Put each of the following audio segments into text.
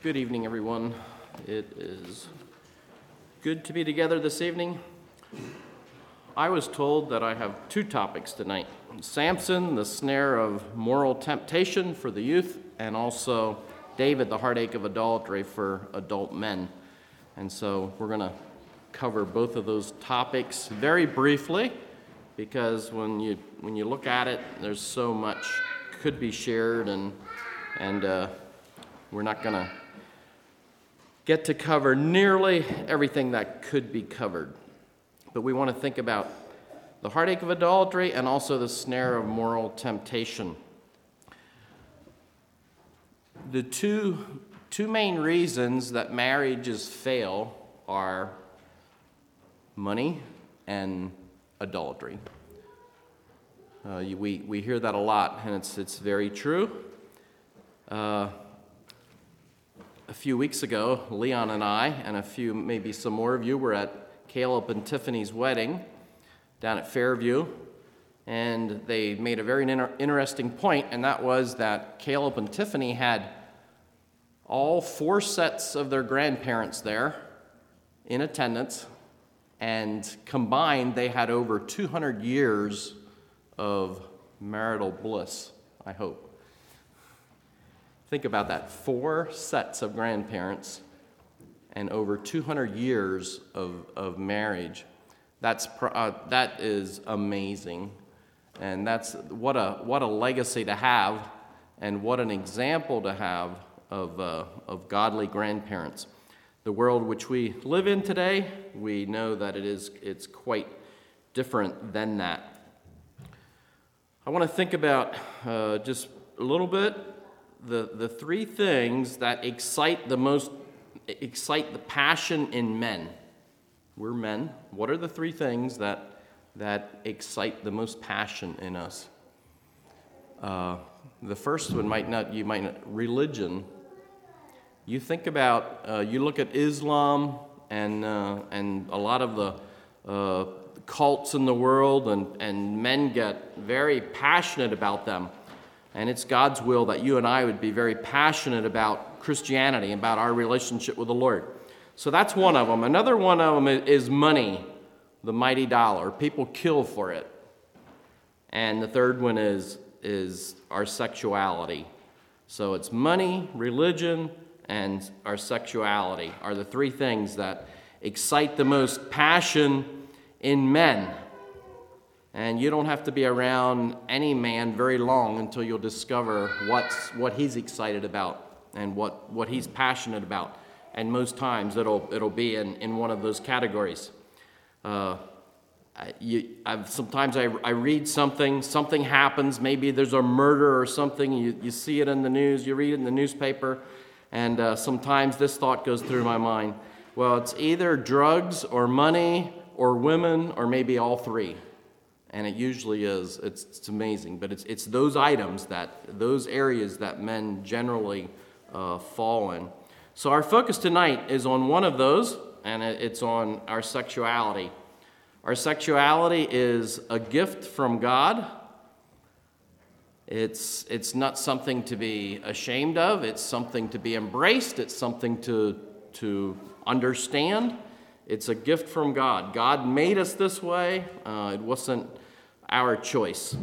Good evening, everyone. It is good to be together this evening. I was told that I have two topics tonight Samson, the snare of moral temptation for the youth, and also David, the heartache of adultery for adult men. And so we're going to cover both of those topics very briefly because when you, when you look at it, there's so much could be shared, and, and uh, we're not to get to cover nearly everything that could be covered. But we want to think about the heartache of adultery and also the snare of moral temptation. The two, two main reasons that marriages fail are money and adultery. Uh, we, we hear that a lot, and it's, it's very true. Uh, a few weeks ago, Leon and I, and a few, maybe some more of you, were at Caleb and Tiffany's wedding down at Fairview. And they made a very inter- interesting point, and that was that Caleb and Tiffany had all four sets of their grandparents there in attendance, and combined, they had over 200 years of marital bliss, I hope. Think about that four sets of grandparents and over 200 years of, of marriage. That's, uh, that is amazing. And that's what a, what a legacy to have, and what an example to have of, uh, of godly grandparents. The world which we live in today, we know that it is, it's quite different than that. I want to think about uh, just a little bit the, the three things that excite the most excite the passion in men. We're men. What are the three things that that excite the most passion in us? Uh, the first one might not you might not religion. You think about uh, you look at Islam and uh, and a lot of the uh, cults in the world and, and men get very passionate about them and it's God's will that you and I would be very passionate about Christianity, about our relationship with the Lord. So that's one of them. Another one of them is money, the mighty dollar. People kill for it. And the third one is, is our sexuality. So it's money, religion, and our sexuality are the three things that excite the most passion in men. And you don't have to be around any man very long until you'll discover what's, what he's excited about and what, what he's passionate about. And most times it'll, it'll be in, in one of those categories. Uh, you, sometimes I, I read something, something happens, maybe there's a murder or something, you, you see it in the news, you read it in the newspaper, and uh, sometimes this thought goes through my mind well, it's either drugs or money or women or maybe all three and it usually is. It's, it's amazing, but it's, it's those items that, those areas that men generally uh, fall in. So our focus tonight is on one of those, and it's on our sexuality. Our sexuality is a gift from God. It's, it's not something to be ashamed of, it's something to be embraced, it's something to, to understand. It's a gift from God. God made us this way. Uh, it wasn't our choice.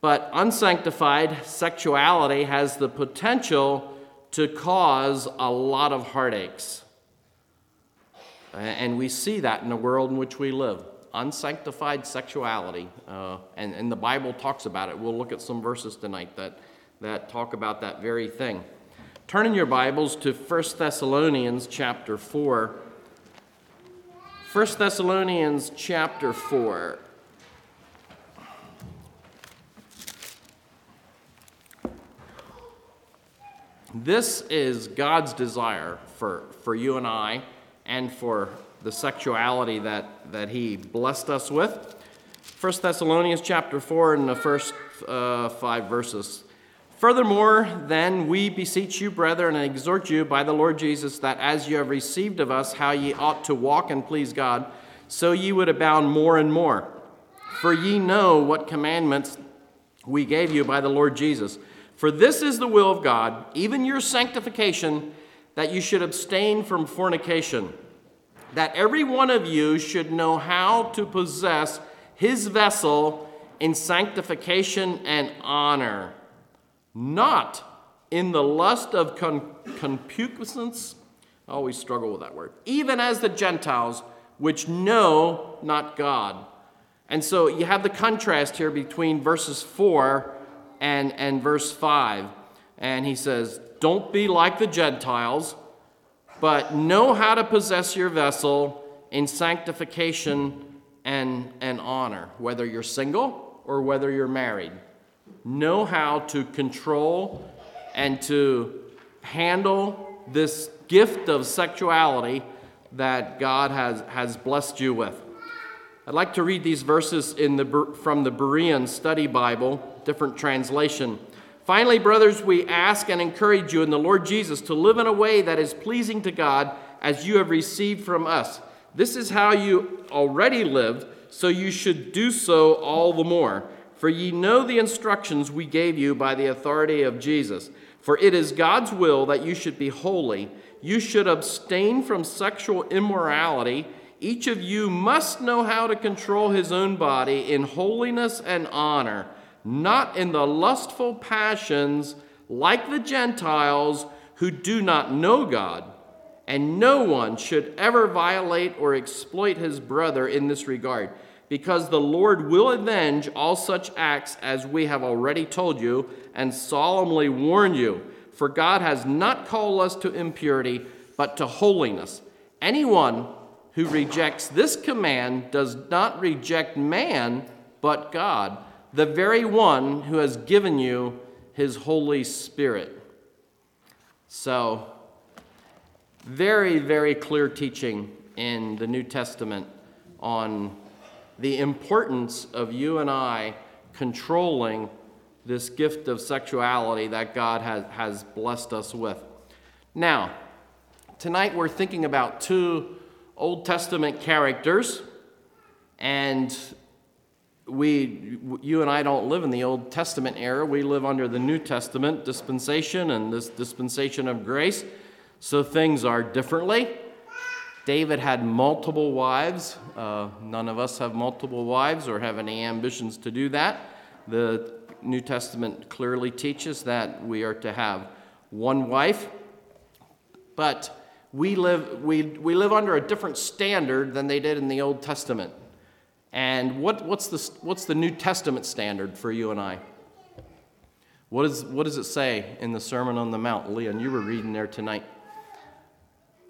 But unsanctified sexuality has the potential to cause a lot of heartaches. And we see that in the world in which we live. Unsanctified sexuality. Uh, and, and the Bible talks about it. We'll look at some verses tonight that, that talk about that very thing. Turn in your Bibles to 1 Thessalonians chapter 4. 1 Thessalonians chapter 4. This is God's desire for, for you and I and for the sexuality that, that He blessed us with. 1 Thessalonians chapter 4 in the first uh, five verses. Furthermore, then we beseech you, brethren, and exhort you by the Lord Jesus, that as you have received of us how ye ought to walk and please God, so ye would abound more and more. For ye know what commandments we gave you by the Lord Jesus. For this is the will of God, even your sanctification, that you should abstain from fornication, that every one of you should know how to possess his vessel in sanctification and honor, not in the lust of con- concupiscence. I always struggle with that word. Even as the Gentiles, which know not God. And so you have the contrast here between verses 4 and, and verse 5. And he says, Don't be like the Gentiles, but know how to possess your vessel in sanctification and, and honor, whether you're single or whether you're married. Know how to control and to handle this gift of sexuality that God has, has blessed you with. I'd like to read these verses in the, from the Berean Study Bible, different translation. Finally, brothers, we ask and encourage you in the Lord Jesus to live in a way that is pleasing to God as you have received from us. This is how you already lived, so you should do so all the more. For ye know the instructions we gave you by the authority of Jesus. For it is God's will that you should be holy. You should abstain from sexual immorality each of you must know how to control his own body in holiness and honor, not in the lustful passions like the Gentiles who do not know God. And no one should ever violate or exploit his brother in this regard, because the Lord will avenge all such acts as we have already told you and solemnly warn you. For God has not called us to impurity, but to holiness. Anyone who rejects this command does not reject man, but God, the very one who has given you his Holy Spirit. So, very, very clear teaching in the New Testament on the importance of you and I controlling this gift of sexuality that God has, has blessed us with. Now, tonight we're thinking about two Old Testament characters, and we, you and I don't live in the Old Testament era. We live under the New Testament dispensation and this dispensation of grace. So things are differently. David had multiple wives. Uh, none of us have multiple wives or have any ambitions to do that. The New Testament clearly teaches that we are to have one wife. But we live, we, we live under a different standard than they did in the Old Testament. And what, what's, the, what's the New Testament standard for you and I? What, is, what does it say in the Sermon on the Mount? Leon, you were reading there tonight.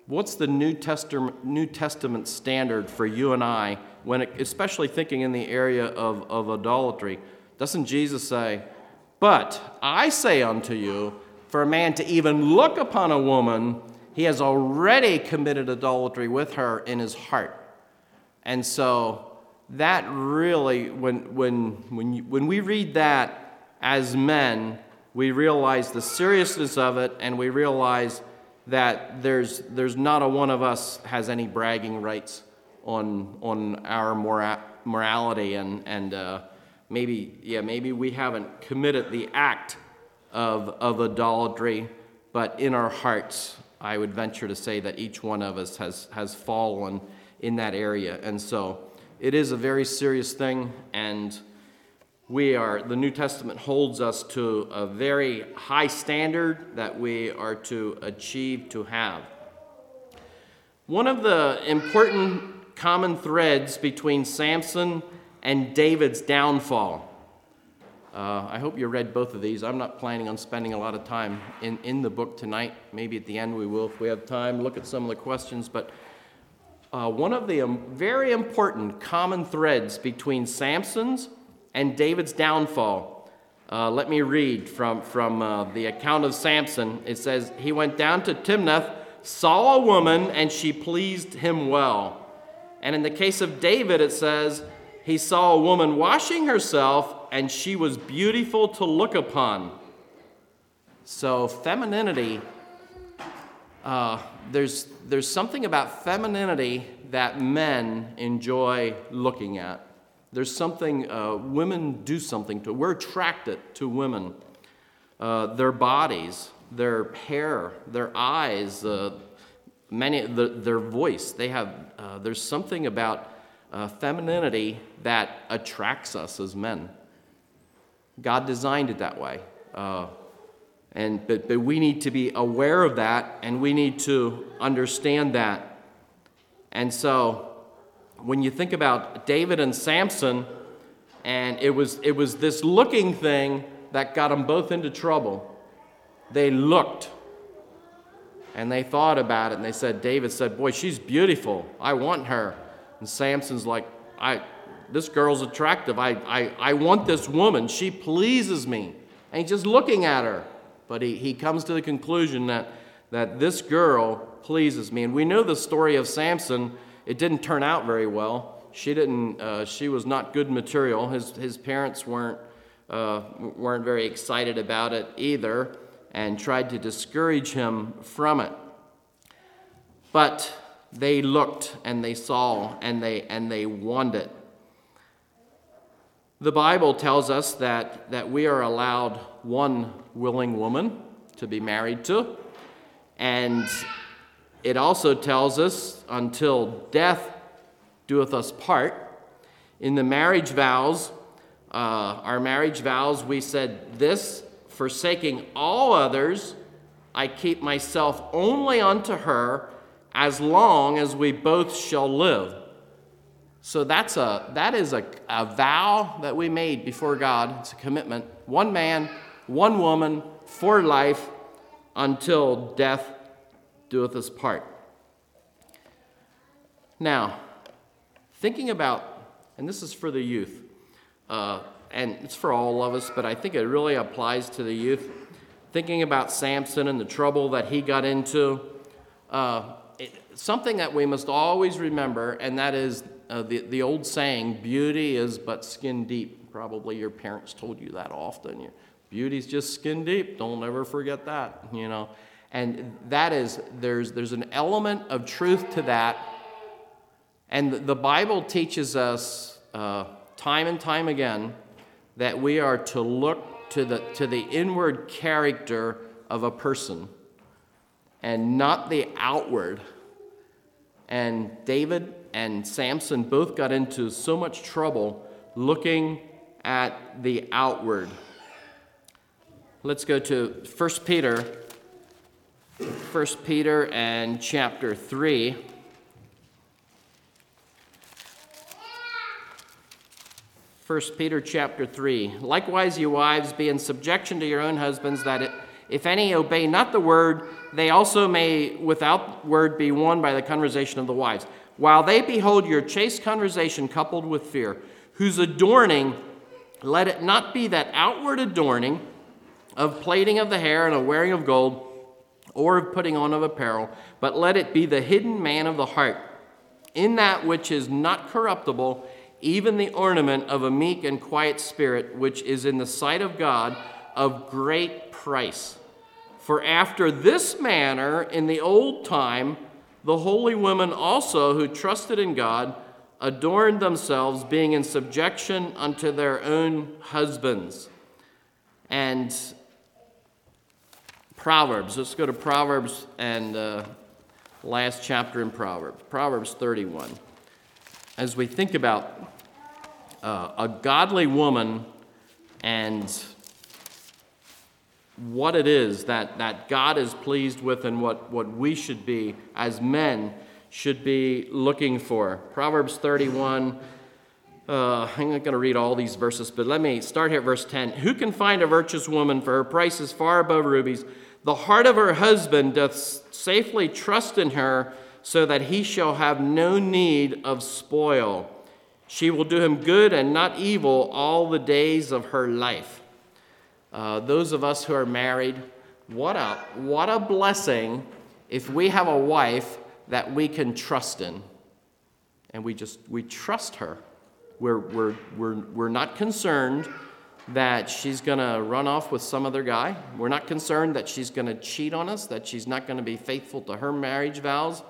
What's the New Testament, New Testament standard for you and I, when it, especially thinking in the area of, of idolatry? Doesn't Jesus say, But I say unto you, for a man to even look upon a woman he has already committed adultery with her in his heart. And so that really, when, when, when, you, when we read that as men, we realize the seriousness of it and we realize that there's, there's not a one of us has any bragging rights on, on our mora- morality and, and uh, maybe, yeah, maybe we haven't committed the act of, of idolatry, but in our hearts I would venture to say that each one of us has, has fallen in that area. And so it is a very serious thing, and we are, the New Testament holds us to a very high standard that we are to achieve to have. One of the important common threads between Samson and David's downfall uh, I hope you read both of these. I'm not planning on spending a lot of time in, in the book tonight. Maybe at the end we will if we have time, look at some of the questions. But uh, one of the um, very important common threads between Samson's and David's downfall. Uh, let me read from, from uh, the account of Samson. It says, He went down to Timnath, saw a woman, and she pleased him well. And in the case of David, it says, He saw a woman washing herself and she was beautiful to look upon. So, femininity, uh, there's, there's something about femininity that men enjoy looking at. There's something, uh, women do something to, we're attracted to women. Uh, their bodies, their hair, their eyes, uh, many, the, their voice. They have, uh, there's something about uh, femininity that attracts us as men. God designed it that way. And, but, but we need to be aware of that and we need to understand that. And so when you think about David and Samson, and it was, it was this looking thing that got them both into trouble. They looked and they thought about it and they said, David said, Boy, she's beautiful. I want her. And Samson's like, I, this girl's attractive. I, I, I want this woman. She pleases me. And he's just looking at her. But he, he comes to the conclusion that, that this girl pleases me. And we know the story of Samson. It didn't turn out very well. She, didn't, uh, she was not good material. His, his parents weren't, uh, weren't very excited about it either and tried to discourage him from it. But they looked and they saw and they, and they wanted. The Bible tells us that, that we are allowed one willing woman to be married to. And it also tells us, until death doeth us part. In the marriage vows, uh, our marriage vows, we said, This, forsaking all others, I keep myself only unto her as long as we both shall live. So that's a, that is a, a vow that we made before God. It's a commitment. One man, one woman for life until death doeth us part. Now, thinking about, and this is for the youth, uh, and it's for all of us, but I think it really applies to the youth. Thinking about Samson and the trouble that he got into, uh, it, something that we must always remember, and that is uh, the, the old saying, beauty is but skin deep. Probably your parents told you that often. Beauty's just skin deep. Don't ever forget that, you know. And that is, there's, there's an element of truth to that. And the Bible teaches us uh, time and time again that we are to look to the, to the inward character of a person and not the outward. And David and Samson both got into so much trouble looking at the outward. Let's go to 1 Peter. 1 Peter and chapter 3. First Peter chapter 3. Likewise, you wives, be in subjection to your own husbands, that it, if any obey not the word, they also may without word be won by the conversation of the wives while they behold your chaste conversation coupled with fear, whose adorning, let it not be that outward adorning of plaiting of the hair and of wearing of gold, or of putting on of apparel, but let it be the hidden man of the heart, in that which is not corruptible, even the ornament of a meek and quiet spirit, which is in the sight of God of great price. For after this manner, in the old time, the holy women also who trusted in God adorned themselves, being in subjection unto their own husbands. And Proverbs, let's go to Proverbs and uh, last chapter in Proverbs, Proverbs 31. As we think about uh, a godly woman and what it is that, that God is pleased with and what, what we should be as men should be looking for. Proverbs 31. Uh, I'm not going to read all these verses, but let me start here at verse 10. Who can find a virtuous woman, for her price is far above rubies? The heart of her husband doth safely trust in her, so that he shall have no need of spoil. She will do him good and not evil all the days of her life. Uh, those of us who are married, what a, what a blessing if we have a wife that we can trust in. And we just, we trust her. We're, we're, we're, we're not concerned that she's going to run off with some other guy. We're not concerned that she's going to cheat on us, that she's not going to be faithful to her marriage vows.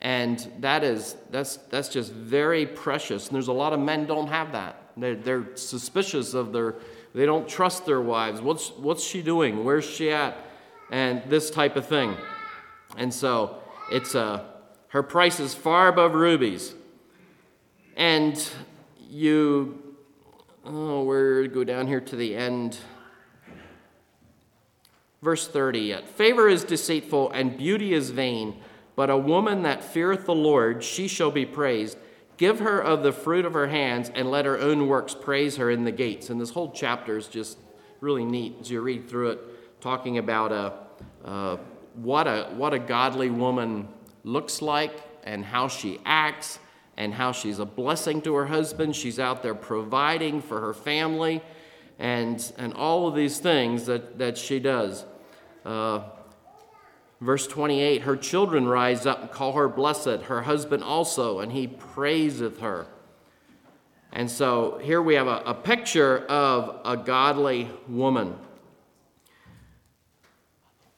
And that is, that's, that's just very precious. And there's a lot of men don't have that. They're, they're suspicious of their, they don't trust their wives. What's, what's she doing? Where's she at? And this type of thing. And so it's a, uh, her price is far above rubies. And you, oh, we're go down here to the end. Verse 30 Yet favor is deceitful and beauty is vain, but a woman that feareth the Lord, she shall be praised. Give her of the fruit of her hands, and let her own works praise her in the gates. And this whole chapter is just really neat as you read through it, talking about a, uh, what, a, what a godly woman looks like and how she acts and how she's a blessing to her husband. She's out there providing for her family and, and all of these things that, that she does. Uh, verse 28 Her children rise up and call her blessed, her husband also, and he praiseth her. And so here we have a, a picture of a godly woman.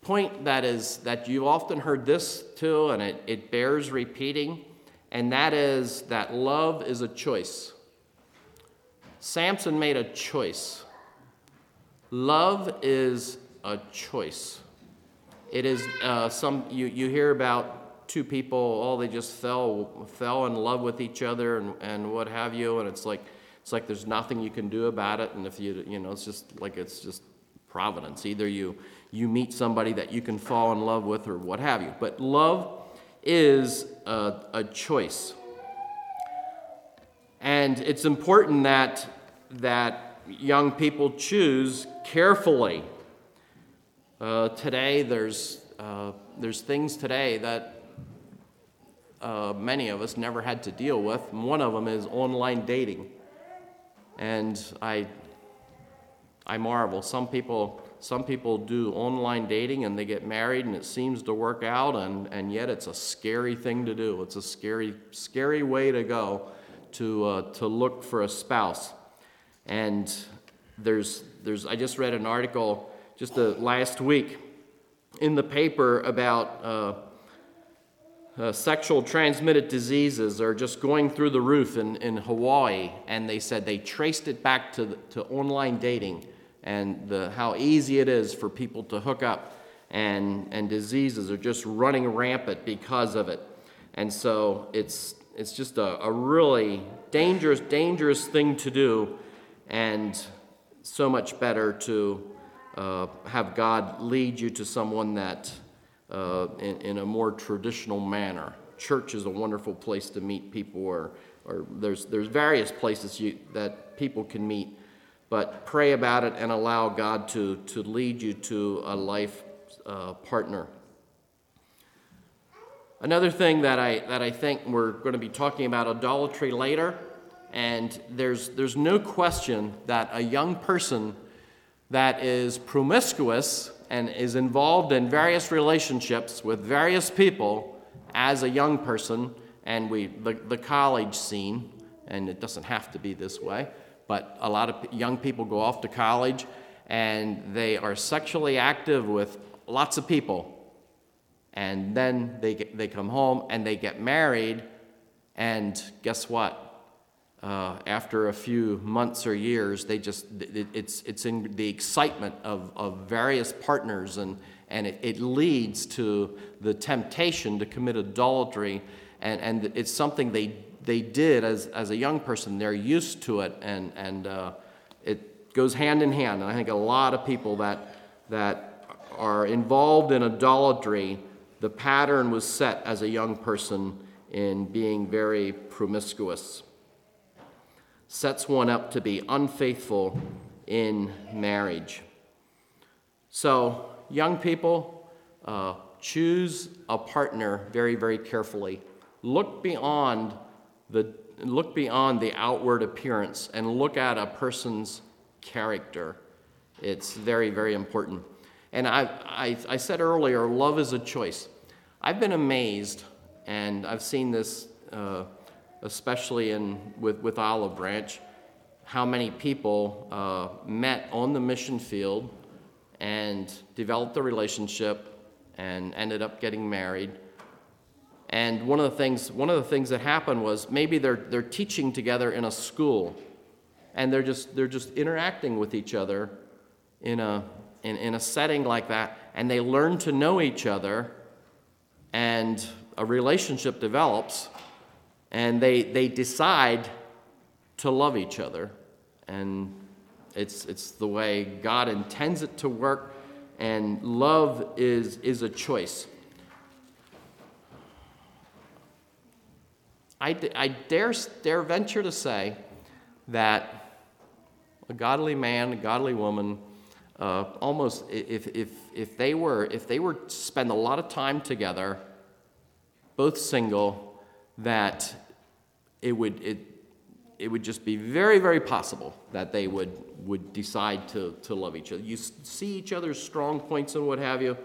Point that is that you've often heard this too, and it, it bears repeating, and that is that love is a choice. Samson made a choice. Love is a choice. It is uh, some you, you hear about two people, oh, they just fell fell in love with each other and, and what have you, and it's like it's like there's nothing you can do about it, and if you you know it's just like it's just providence. Either you you meet somebody that you can fall in love with or what have you. But love is a, a choice. And it's important that that young people choose carefully. Uh, today, there's, uh, there's things today that uh, many of us never had to deal with. One of them is online dating. And I, I marvel. Some people, some people do online dating and they get married and it seems to work out, and, and yet it's a scary thing to do. It's a scary, scary way to go to, uh, to look for a spouse. And there's, there's, I just read an article just the last week in the paper about uh, uh, sexual transmitted diseases are just going through the roof in, in Hawaii, and they said they traced it back to, the, to online dating and the, how easy it is for people to hook up, and, and diseases are just running rampant because of it. And so it's, it's just a, a really dangerous, dangerous thing to do and so much better to uh, have God lead you to someone that uh, in, in, a more traditional manner. Church is a wonderful place to meet people, or, or there's, there's various places you, that people can meet, but pray about it and allow God to, to lead you to a life uh, partner. Another thing that I, that I think we're going to be talking about idolatry later and there's, there's no question that a young person that is promiscuous and is involved in various relationships with various people as a young person, and we, the, the college scene, and it doesn't have to be this way, but a lot of young people go off to college and they are sexually active with lots of people. And then they, get, they come home and they get married, and guess what? uh, after a few months or years, they just, it, it's, it's in the excitement of, of various partners, and, and it, it leads to the temptation to commit adultery. And, and it's something they, they did as, as a young person. They're used to it, and, and uh, it goes hand in hand. And I think a lot of people that, that are involved in idolatry, the pattern was set as a young person in being very promiscuous sets one up to be unfaithful in marriage. So, young people, uh, choose a partner very, very carefully. Look beyond the look beyond the outward appearance and look at a person's character. It's very, very important. And I, I, I said earlier, love is a choice. I've been amazed, and I've seen this uh, especially in, with, with Olive Branch, how many people uh, met on the mission field and developed a relationship and ended up getting married. And one of the things, one of the things that happened was maybe they're, they're teaching together in a school and they're just, they're just interacting with each other in a, in, in a setting like that. And they learn to know each other and a relationship develops and they, they decide to love each other. And it's, it's the way God intends it to work. And love is, is a choice. I, I dare, dare venture to say that a godly man, a godly woman, uh, almost if, if, if they were if they were to spend a lot of time together, both single, that it would it, it would just be very very possible that they would would decide to, to love each other. You see each other's strong points and what have you,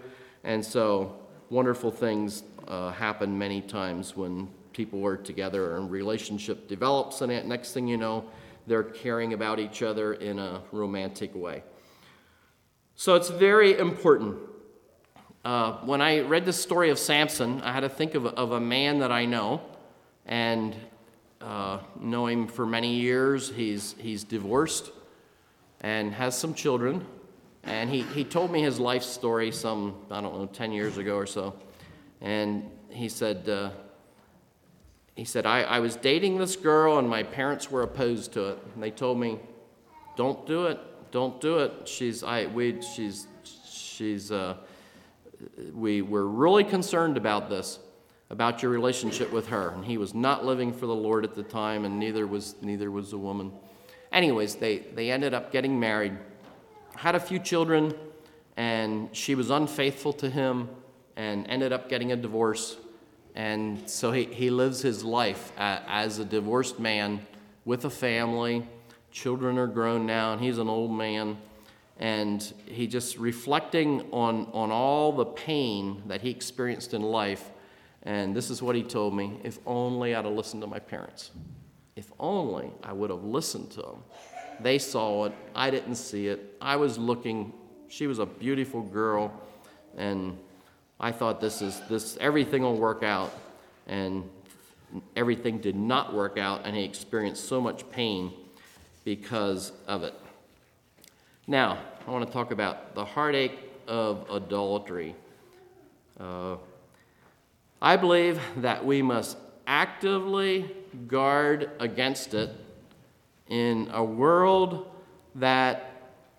and so wonderful things uh, happen many times when people work together and relationship develops and next thing you know they're caring about each other in a romantic way. So it's very important. Uh, when i read the story of samson i had to think of, of a man that i know and uh, know him for many years. He's, he's divorced and has some children and he, he told me his life story some i don't know 10 years ago or so. And he said uh, he said, I, I was dating this girl and my parents were opposed to it. And they told me, don't do it, don't do it. She's, I, we, she's, she's, uh, we were really concerned about this, about your relationship with her. And he was not living for the Lord at the time, and neither was, neither was the woman. Anyways, they, they ended up getting married, had a few children, and she was unfaithful to him and ended up getting a divorce and so he, he lives his life as a divorced man with a family. Children are grown now, and he's an old man. And he just reflecting on, on all the pain that he experienced in life. And this is what he told me if only I'd have listened to my parents. If only I would have listened to them. They saw it, I didn't see it. I was looking, she was a beautiful girl, and I thought this is this everything will work out, and everything did not work out, and he experienced so much pain because of it. Now, I want to talk about the heartache of adultery. Uh, I believe that we must actively guard against it in a world that,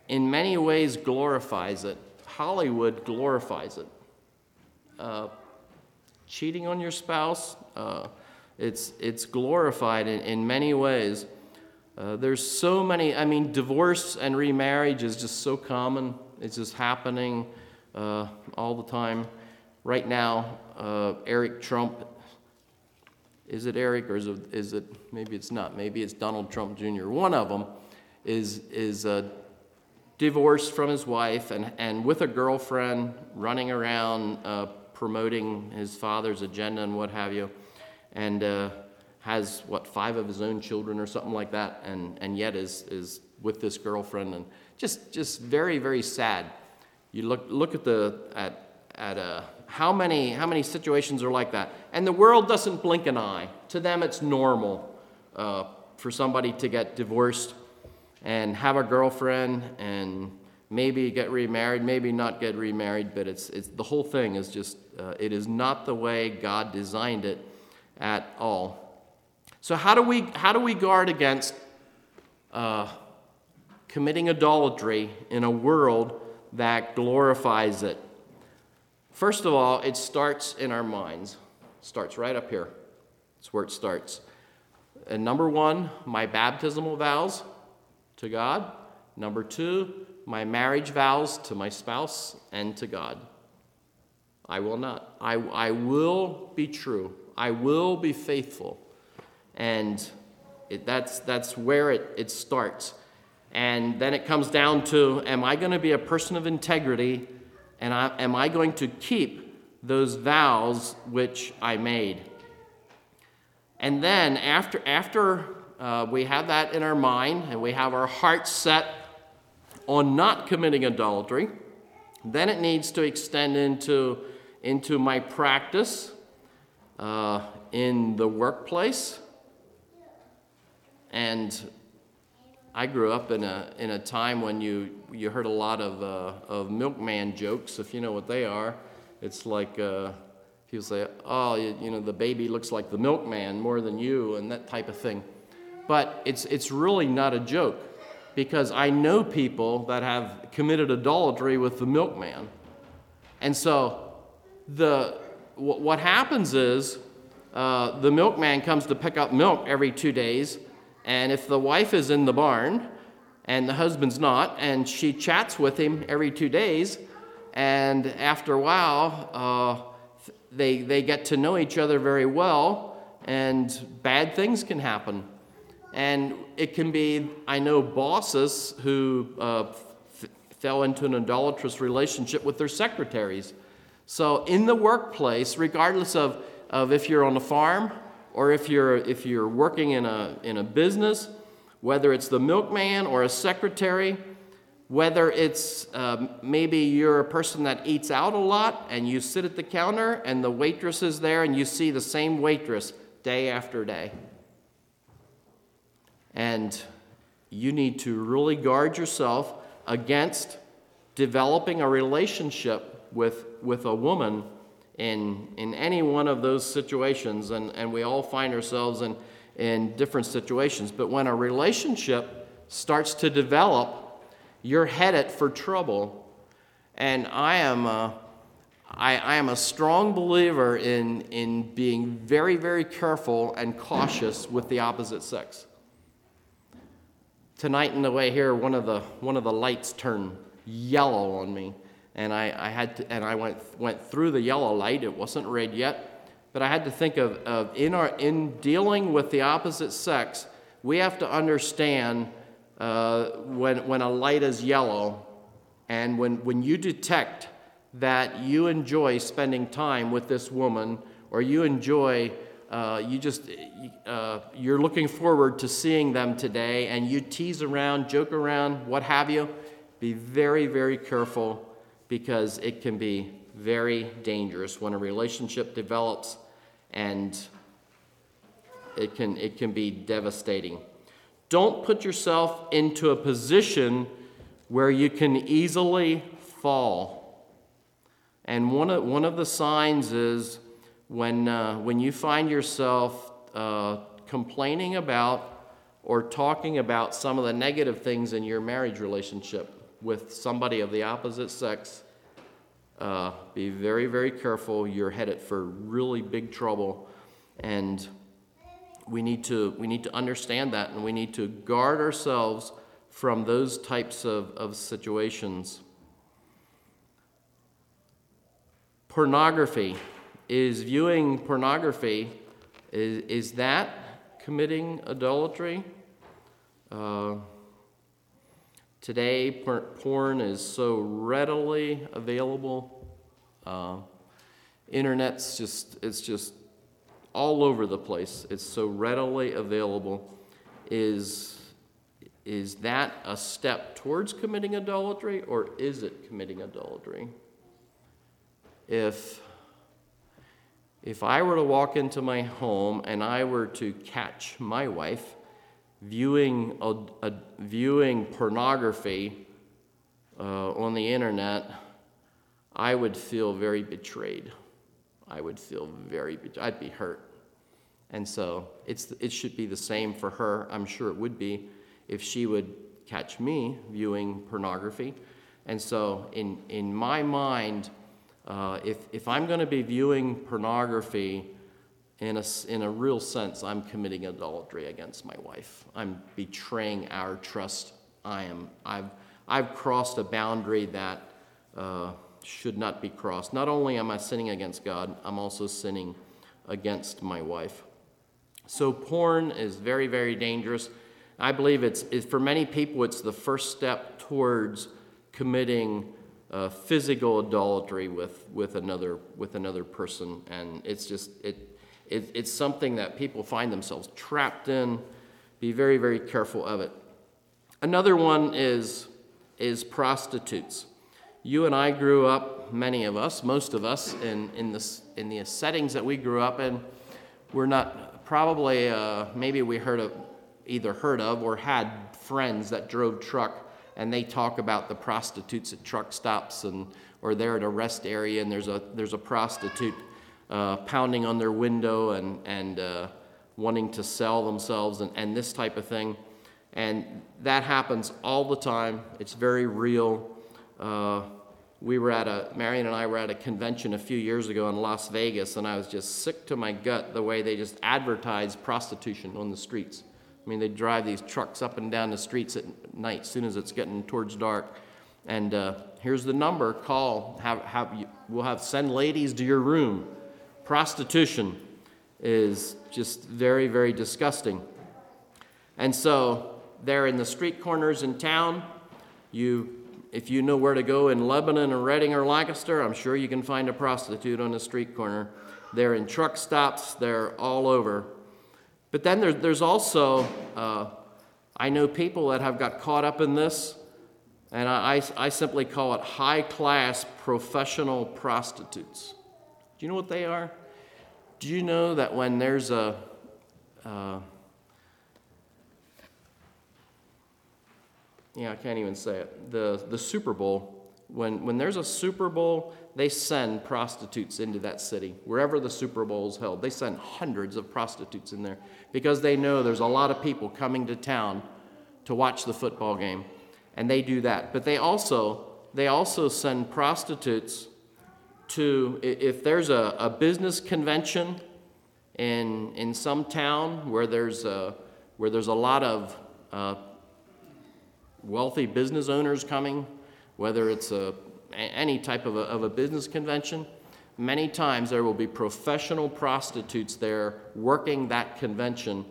in many ways, glorifies it. Hollywood glorifies it uh, cheating on your spouse, uh, it's, it's glorified in, in many ways. Uh, there's so many, I mean, divorce and remarriage is just so common. It's just happening uh, all the time. Right now, uh, Eric Trump, is it Eric or is it, is it, maybe it's not, maybe it's Donald Trump Jr., one of them is, is uh, divorced from his wife and, and with a girlfriend running around uh, promoting his father's agenda and what have you, and uh, has what five of his own children or something like that, and and yet is is with this girlfriend and just just very very sad. You look look at the at at uh, how many how many situations are like that, and the world doesn't blink an eye. To them, it's normal uh, for somebody to get divorced and have a girlfriend and maybe get remarried, maybe not get remarried, but it's, it's the whole thing is just, uh, it is not the way God designed it at all. So, how do we, how do we guard against uh, committing adultery in a world that glorifies it? First of all, it starts in our minds. It starts right up here. That's where it starts. And number one, my baptismal vows to God. Number two, my marriage vows to my spouse and to God. I will not. I, I will be true. I will be faithful. And it, that's, that's where it, it starts. And then it comes down to am I going to be a person of integrity? And I, am I going to keep those vows which I made? And then after, after uh, we have that in our mind and we have our hearts set on not committing adultery. Then it needs to extend into, into my practice. uh, in the workplace. And I grew up in a, in a time when you, you heard a lot of, uh, of milkman jokes, if you know what they are. It's like uh, people say, oh, you, you know, the baby looks like the milkman more than you, and that type of thing. But it's, it's really not a joke because I know people that have committed adultery with the milkman. And so the, what happens is uh, the milkman comes to pick up milk every two days, and if the wife is in the barn and the husband's not, and she chats with him every two days, and after a while, uh, they, they get to know each other very well, and bad things can happen. And it can be, I know bosses who uh, f- fell into an idolatrous relationship with their secretaries. So, in the workplace, regardless of, of if you're on a farm or if you're, if you're working in a, in a business, whether it's the milkman or a secretary, whether it's uh, maybe you're a person that eats out a lot and you sit at the counter and the waitress is there and you see the same waitress day after day. And you need to really guard yourself against developing a relationship with, with a woman in, in any one of those situations. And, and we all find ourselves in, in different situations. But when a relationship starts to develop, you're headed for trouble. And I am a, I, I am a strong believer in, in being very, very careful and cautious with the opposite sex. Tonight in the way here, one of the, one of the lights turned yellow on me. And I, I had to, and I went, went through the yellow light. It wasn't red yet. But I had to think of, of in, our, in dealing with the opposite sex, we have to understand uh, when, when a light is yellow and when, when you detect that you enjoy spending time with this woman or you enjoy uh, you just uh, you're looking forward to seeing them today and you tease around joke around what have you be very very careful because it can be very dangerous when a relationship develops and it can it can be devastating. Don't put yourself into a position where you can easily fall. And one of, one of the signs is when, uh, when you find yourself uh, complaining about or talking about some of the negative things in your marriage relationship with somebody of the opposite sex, uh, be very, very careful. You're headed for really big trouble. And we need, to, we need to understand that and we need to guard ourselves from those types of, of situations. Pornography is viewing pornography, is, is that committing adultery? Uh, today, porn is so readily available. Uh, internet's just, it's just all over the place. It's so readily available. Is, is that a step towards committing adultery or is it committing adultery? If if I were to walk into my home and I were to catch my wife viewing, a, a viewing pornography uh, on the internet, I would feel very betrayed. I would feel very, I'd be hurt. And so it's, it should be the same for her. I'm sure it would be if she would catch me viewing pornography. And so, in, in my mind, uh, if, if I'm going to be viewing pornography in a, in a real sense, I'm committing adultery against my wife. I'm betraying our trust. I am, I've, I've crossed a boundary that uh, should not be crossed. Not only am I sinning against God, I'm also sinning against my wife. So, porn is very, very dangerous. I believe it's, it's for many people, it's the first step towards committing uh, physical adultery with, with, another, with another person. And it's just, it, it, it's something that people find themselves trapped in. Be very, very careful of it. Another one is, is prostitutes. you and I grew up, many of us, most of us, in, in, this, in the settings that we grew up in, we're not probably, uh, maybe we heard of, either heard of or had friends that drove truck and they talk about the prostitutes at truck stops and or they're at a rest area and there's a there's a prostitute uh, pounding on their window and and uh, wanting to sell themselves and, and this type of thing. And that happens all the time. It's very real. Uh, we were at a marion and i were at a convention a few years ago in las vegas and i was just sick to my gut the way they just advertise prostitution on the streets I mean, they drive these trucks up and down the streets at night as soon as it's getting towards dark. And uh, here's the number call. Have, have you, we'll have send ladies to your room. Prostitution is just very, very disgusting. And so, there in the street corners in town, you, if you know where to go in Lebanon or Reading or Lancaster, I'm sure you can find a prostitute on a street corner. They're in truck stops, they're all over. But then there, there's also, uh, I know people that have got caught up in this, and I, I, simply call it high class professional prostitutes. Do you know what they are? Do you know that when there's a, uh, yeah, I can't even say it, the, the Super Bowl, when, when there's a Super Bowl, they send prostitutes into that city. Wherever the Super Bowl is held, they send hundreds of prostitutes in there because they know there's a lot of people coming to town to watch the football game. And they do that. But they also, they also send prostitutes to, if there's a, a business convention in, in some town where there's a, where there's a lot of uh, wealthy business owners coming, whether it's a any type of a, of a business convention, many times there will be professional prostitutes there working that convention.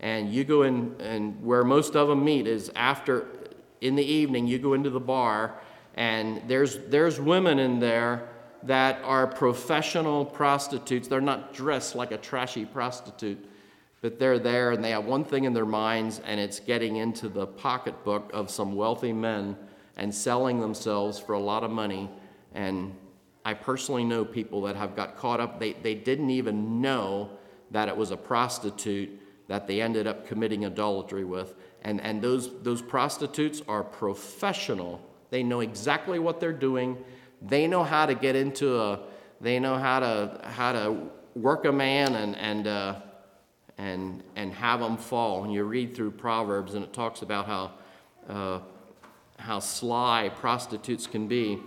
And you go in, and where most of them meet is after, in the evening, you go into the bar, and there's, there's women in there that are professional prostitutes. They're not dressed like a trashy prostitute, but they're there and they have one thing in their minds, and it's getting into the pocketbook of some wealthy men and selling themselves for a lot of money. And I personally know people that have got caught up, they, they didn't even know that it was a prostitute that they ended up committing adultery with. And, and those, those prostitutes are professional. They know exactly what they're doing. They know how to get into a, they know how to, how to work a man and, and, uh, and, and have them fall. And you read through Proverbs and it talks about how uh, how sly prostitutes can be,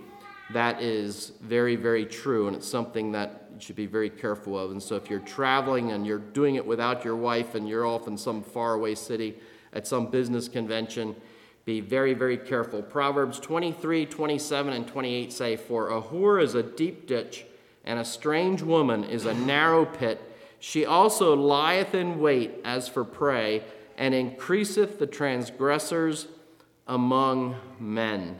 that is very, very true, and it's something that you should be very careful of. And so, if you're traveling and you're doing it without your wife and you're off in some faraway city at some business convention, be very, very careful. Proverbs 23, 27, and 28 say, For a whore is a deep ditch, and a strange woman is a narrow pit. She also lieth in wait as for prey, and increaseth the transgressors' among men.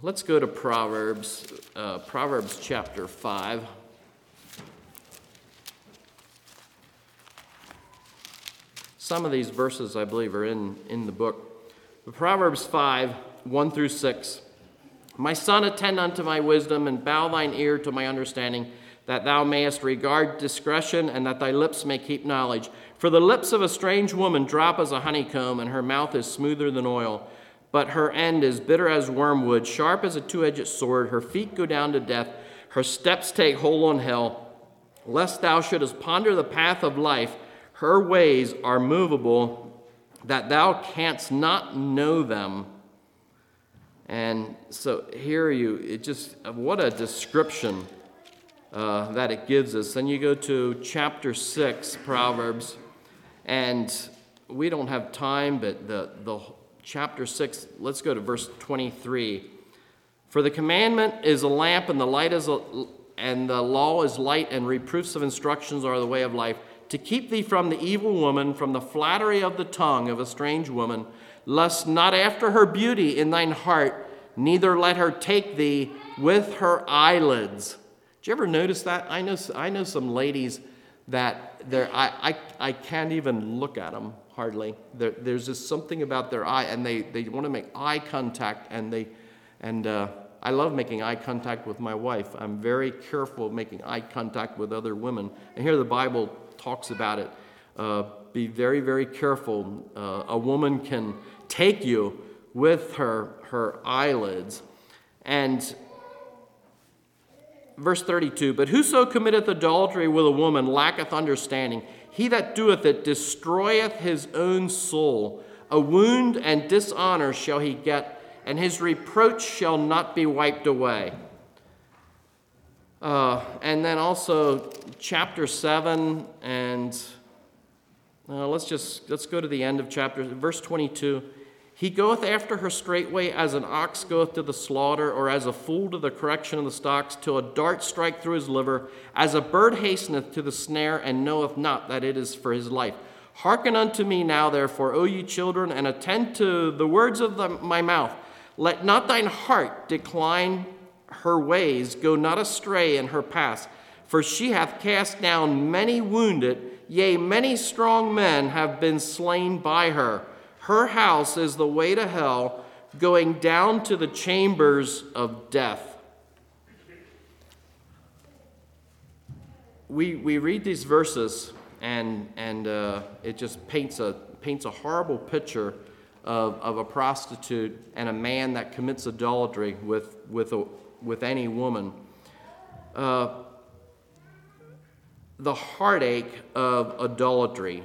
Let's go to Proverbs, uh, Proverbs chapter 5. Some of these verses, I believe, are in, in the book. Proverbs 5, 1 through 6. My son, attend unto my wisdom, and bow thine ear to my understanding, that thou mayest regard discretion, and that thy lips may keep knowledge. For the lips of a strange woman drop as a honeycomb, and her mouth is smoother than oil. But her end is bitter as wormwood, sharp as a two edged sword. Her feet go down to death, her steps take hold on hell. Lest thou shouldest ponder the path of life, her ways are movable, that thou canst not know them. And so here you, it just, what a description uh, that it gives us. Then you go to chapter 6, Proverbs. And we don't have time, but the, the chapter 6, let's go to verse 23. For the commandment is a lamp, and the light is a, and the law is light, and reproofs of instructions are the way of life, to keep thee from the evil woman, from the flattery of the tongue of a strange woman, lust not after her beauty in thine heart, neither let her take thee with her eyelids. Did you ever notice that? I know, I know some ladies that there, I, I, I can't even look at them. hardly. There, there's just something about their eye, and they, they want to make eye contact, and they, and uh, I love making eye contact with my wife. I'm very careful making eye contact with other women. And here the Bible talks about it. Uh, be very, very careful. Uh, a woman can take you with her, her eyelids. And verse 32 But whoso committeth adultery with a woman lacketh understanding. He that doeth it destroyeth his own soul. A wound and dishonor shall he get and his reproach shall not be wiped away. Uh, and then also chapter 7 and uh, let's just let's go to the end of chapter verse 22 he goeth after her straightway as an ox goeth to the slaughter or as a fool to the correction of the stocks till a dart strike through his liver as a bird hasteneth to the snare and knoweth not that it is for his life hearken unto me now therefore o ye children and attend to the words of the, my mouth let not thine heart decline her ways, go not astray in her paths. For she hath cast down many wounded, yea, many strong men have been slain by her. Her house is the way to hell, going down to the chambers of death. We, we read these verses, and, and uh, it just paints a, paints a horrible picture of, of a prostitute and a man that commits adultery with, with, a, with any woman. Uh, the heartache of adultery.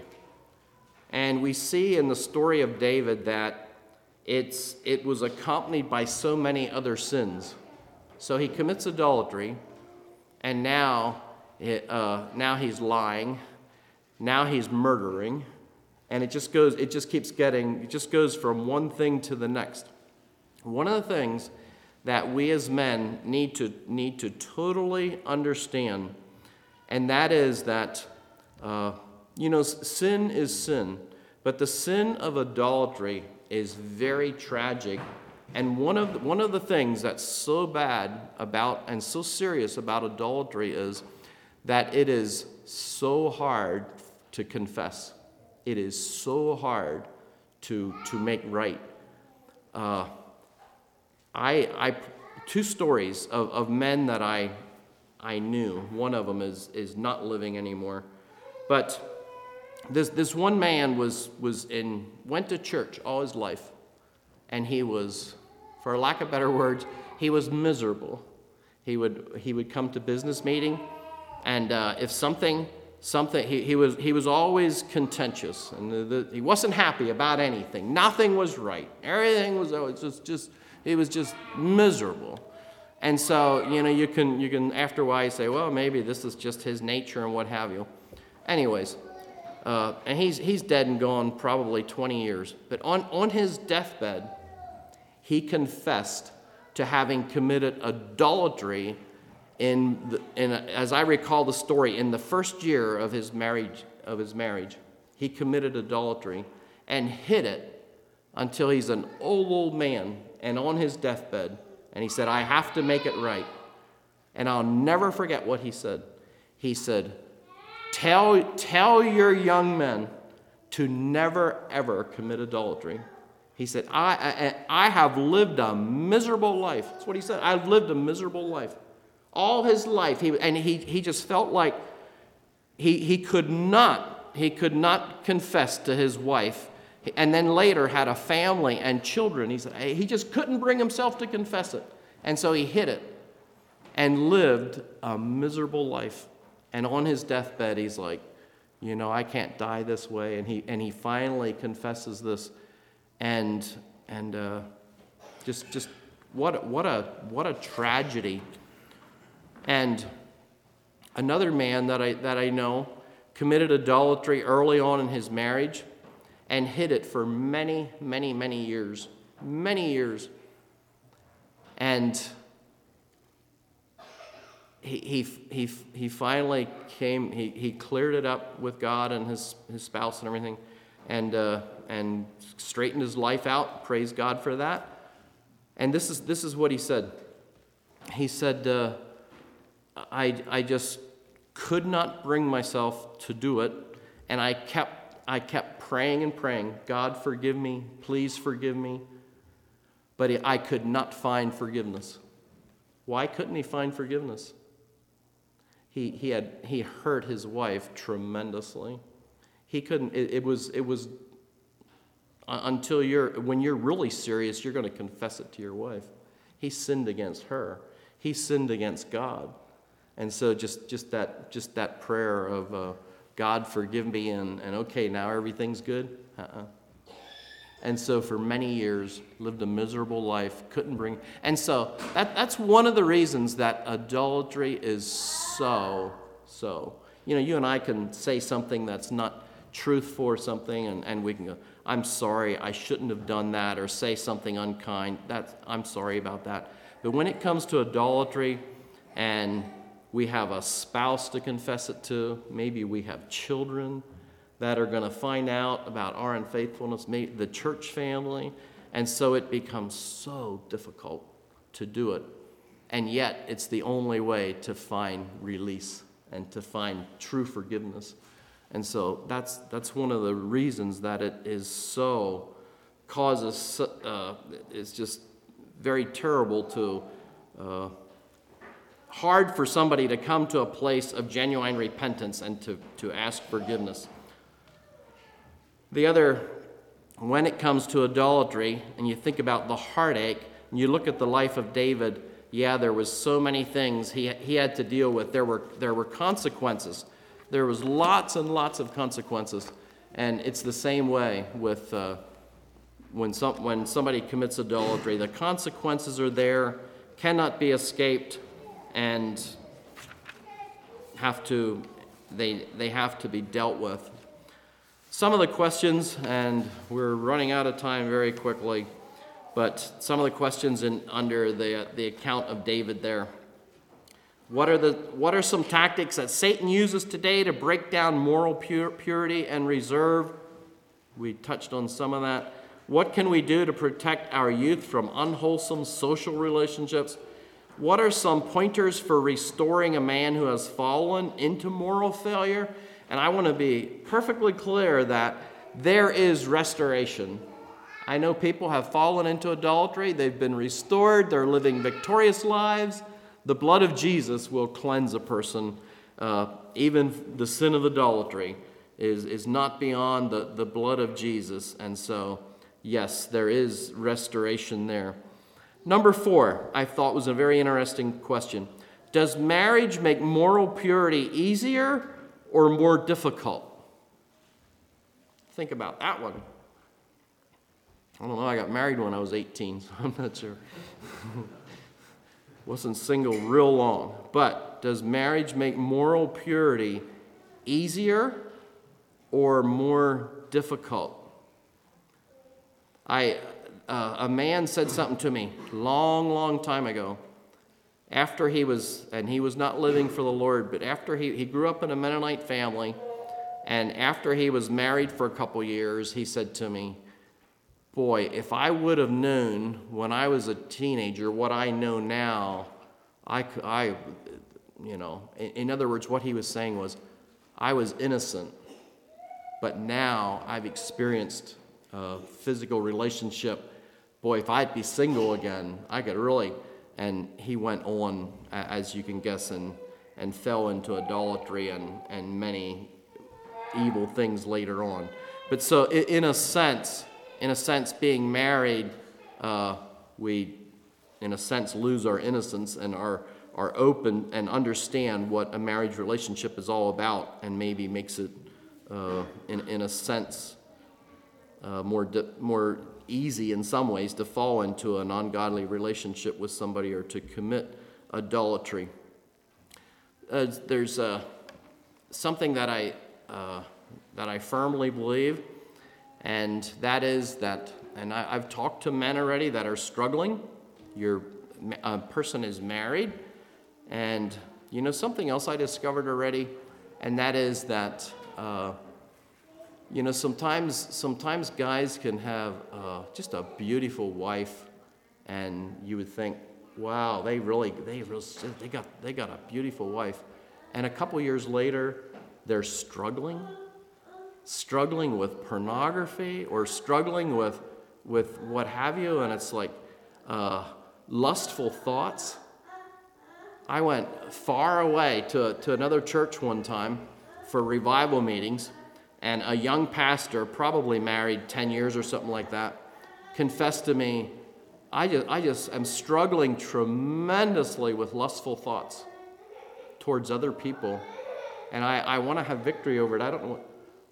And we see in the story of David that it's, it was accompanied by so many other sins. So he commits adultery, and now, it, uh, now he's lying, now he's murdering. And it just goes it just keeps getting it just goes from one thing to the next. One of the things that we as men need to need to totally understand and that is that uh, you know sin is sin but the sin of adultery is very tragic and one of the, one of the things that's so bad about and so serious about adultery is that it is so hard to confess it is so hard to, to make right. Uh, I, I, two stories of, of men that I, I knew. One of them is, is not living anymore. But this, this one man was, was in, went to church all his life, and he was, for lack of better words, he was miserable. He would, he would come to business meeting, and uh, if something something he, he, was, he was always contentious and the, the, he wasn't happy about anything. Nothing was right. Everything was, was just, just he was just miserable. And so you know you can you can after a while say well maybe this is just his nature and what have you. Anyways uh, and he's, he's dead and gone probably 20 years but on, on his deathbed he confessed to having committed adultery in, the, in a, as I recall the story, in the first year of his marriage, of his marriage, he committed adultery and hid it until he's an old, old man and on his deathbed. And he said, I have to make it right. And I'll never forget what he said. He said, Tell, tell your young men to never, ever commit adultery. He said, I, I, I have lived a miserable life. That's what he said. I've lived a miserable life all his life. He, and he, he just felt like he, he could not, he could not confess to his wife. And then later had a family and children. He said eh, he just couldn't bring himself to confess it. And so he hid it and lived a miserable life. And on his deathbed, he's like, you know, I can't die this way. And he, and he finally confesses this. And, and uh, just, just what, what, a, what a tragedy and another man that I, that I know committed adultery early on in his marriage and hid it for many, many, many years. Many years. And he, he, he, finally came, he, he cleared it up with God and his, his spouse and everything, and, uh, and straightened his life out. Praise God for that. And this is, this is what he said. He said, uh, I, I just could not bring myself to do it, and I kept, I kept praying and praying, God, forgive me, please forgive me. But I could not find forgiveness. Why couldn't he find forgiveness? He, he, had, he hurt his wife tremendously. He couldn't, it, it was, it was until you're, when you're really serious, you're going to confess it to your wife. He sinned against her. He sinned against God. And so just, just, that, just that prayer of, uh, God, forgive me, and, and okay, now everything's good? Uh-uh. And so for many years, lived a miserable life, couldn't bring. And so that, that's one of the reasons that adultery is so, so. You know, you and I can say something that's not truth for something, and, and we can go, I'm sorry, I shouldn't have done that, or say something unkind. That's, I'm sorry about that. But when it comes to adultery and we have a spouse to confess it to, maybe we have children that are going to find out about our unfaithfulness, the church family, and so it becomes so difficult to do it. And yet, it's the only way to find release and to find true forgiveness. And so that's, that's one of the reasons that it is so, causes, uh, it's just very terrible to, uh, hard for somebody to come to a place of genuine repentance and to, to ask forgiveness. The other, when it comes to idolatry, and you think about the heartache, and you look at the life of David, yeah, there was so many things he, he had to deal with. There were, there were consequences. There was lots and lots of consequences. And it's the same way with uh, when, some, when somebody commits adultery. The consequences are there, cannot be escaped, and have to, they, they have to be dealt with. Some of the questions, and we're running out of time very quickly, but some of the questions in, under the, the account of David there. What are, the, what are some tactics that Satan uses today to break down moral pure, purity and reserve? We touched on some of that. What can we do to protect our youth from unwholesome social relationships? What are some pointers for restoring a man who has fallen into moral failure? And I want to be perfectly clear that there is restoration. I know people have fallen into adultery, they've been restored, they're living victorious lives the blood of Jesus will cleanse a person. Uh, even the sin of idolatry is, is not beyond the, the blood of Jesus. And so, yes, there is restoration there. Number four, I thought was a very interesting question. Does marriage make moral purity easier or more difficult? Think about that one. I don't know, I got married when I was 18, so I'm not sure. wasn't single real long. But does marriage make moral purity easier or more difficult? I, uh, a man said something to me long, long time ago. After he was, and he was not living for the Lord, but after he, he grew up in a Mennonite family, and after he was married for a couple years, he said to me, boy, if I would have known when I was a teenager what I know now, I, could, I you know, in, in other words, what he was saying was, I was innocent, but now I've experienced a physical relationship. Boy, if I'd be single again, I could really. And he went on, as you can guess, and, and fell into idolatry and, and many evil things later on. But so, in a sense, in a sense, being married, uh, we, in a sense, lose our innocence and are, are open and understand what a marriage relationship is all about, and maybe makes it, uh, in, in a sense, uh, more, more easy in some ways to fall into an ungodly relationship with somebody or to commit adultery. Uh, there's uh, something that I, uh, that I firmly believe and that is that, and I, have talked to men already that are struggling. Your a person is married, and you know something else I discovered already, and that is that uh, you know sometimes sometimes guys can have uh, just a beautiful wife, and you would think, wow, they really they really, they got they got a beautiful wife, and a couple years later, they're struggling struggling with pornography or struggling with, with what have you, and it's like uh, lustful thoughts. I went far away to, to another church one time for revival meetings, and a young pastor, probably married 10 years or something like that, confessed to me, I just, I just am struggling tremendously with lustful thoughts towards other people, and I, I want to have victory over it. I don't know. What,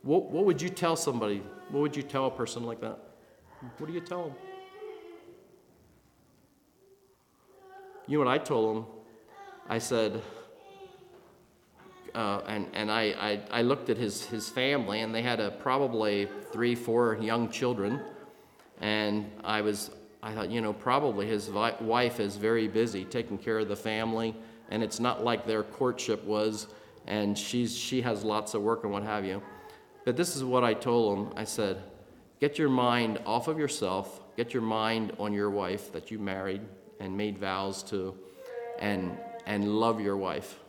what, what would you tell somebody? What would you tell a person like that? What do you tell them? You know what I told him? I said, uh, and, and I, I, I, looked at his, his family, and they had a, probably three, four young children. And I was, I thought, you know, probably his vi- wife is very busy taking care of the family, and it's not like their courtship was, and she's, she has lots of work and what have you. But this is what I told him. I said, get your mind off of yourself, get your mind on your wife that you married and made vows to, and, and love your wife.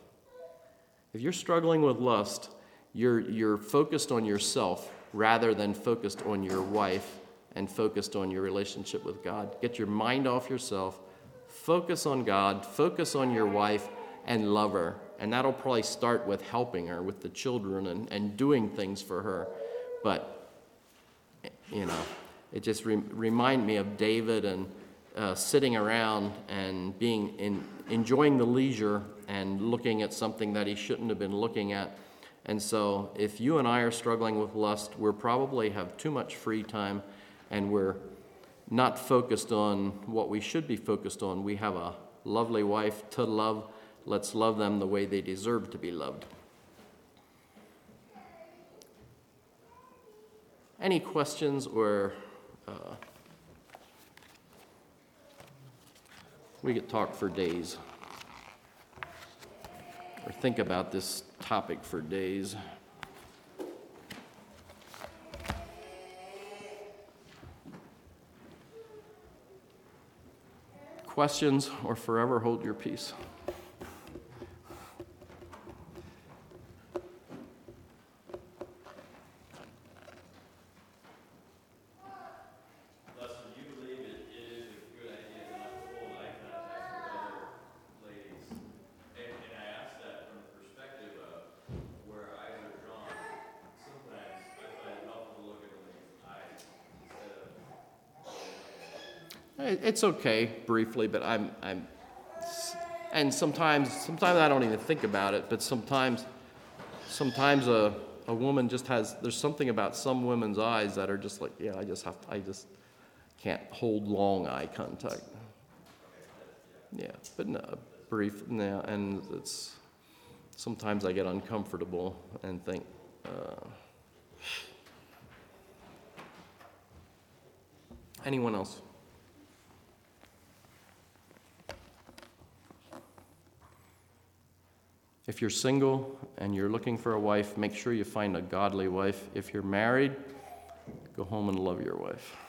If you're struggling with lust, you're, you're focused on yourself rather than focused on your wife and focused on your relationship with God. Get your mind off yourself, focus on God, focus on your wife, and love her. And that'll probably start with helping her with the children and, and doing things for her. But, you know, it just re- remind me of David and uh, sitting around and being in, enjoying the leisure and looking at something that he shouldn't have been looking at. And so, if you and I are struggling with lust, we probably have too much free time and we're not focused on what we should be focused on. We have a lovely wife to love Let's love them the way they deserve to be loved. Any questions or uh, we could talk for days or think about this topic for days. Questions or forever hold your peace. It's okay briefly, but I'm, I'm, and sometimes, sometimes I don't even think about it, but sometimes, sometimes a, a woman just has, there's something about some women's eyes that are just like, yeah, I just have, I just can't hold long eye contact. Yeah, but no, brief, yeah, and it's, sometimes I get uncomfortable and think, uh, anyone else? If you're single and you're looking for a wife, make sure you find a godly wife. If you're married, go home and love your wife.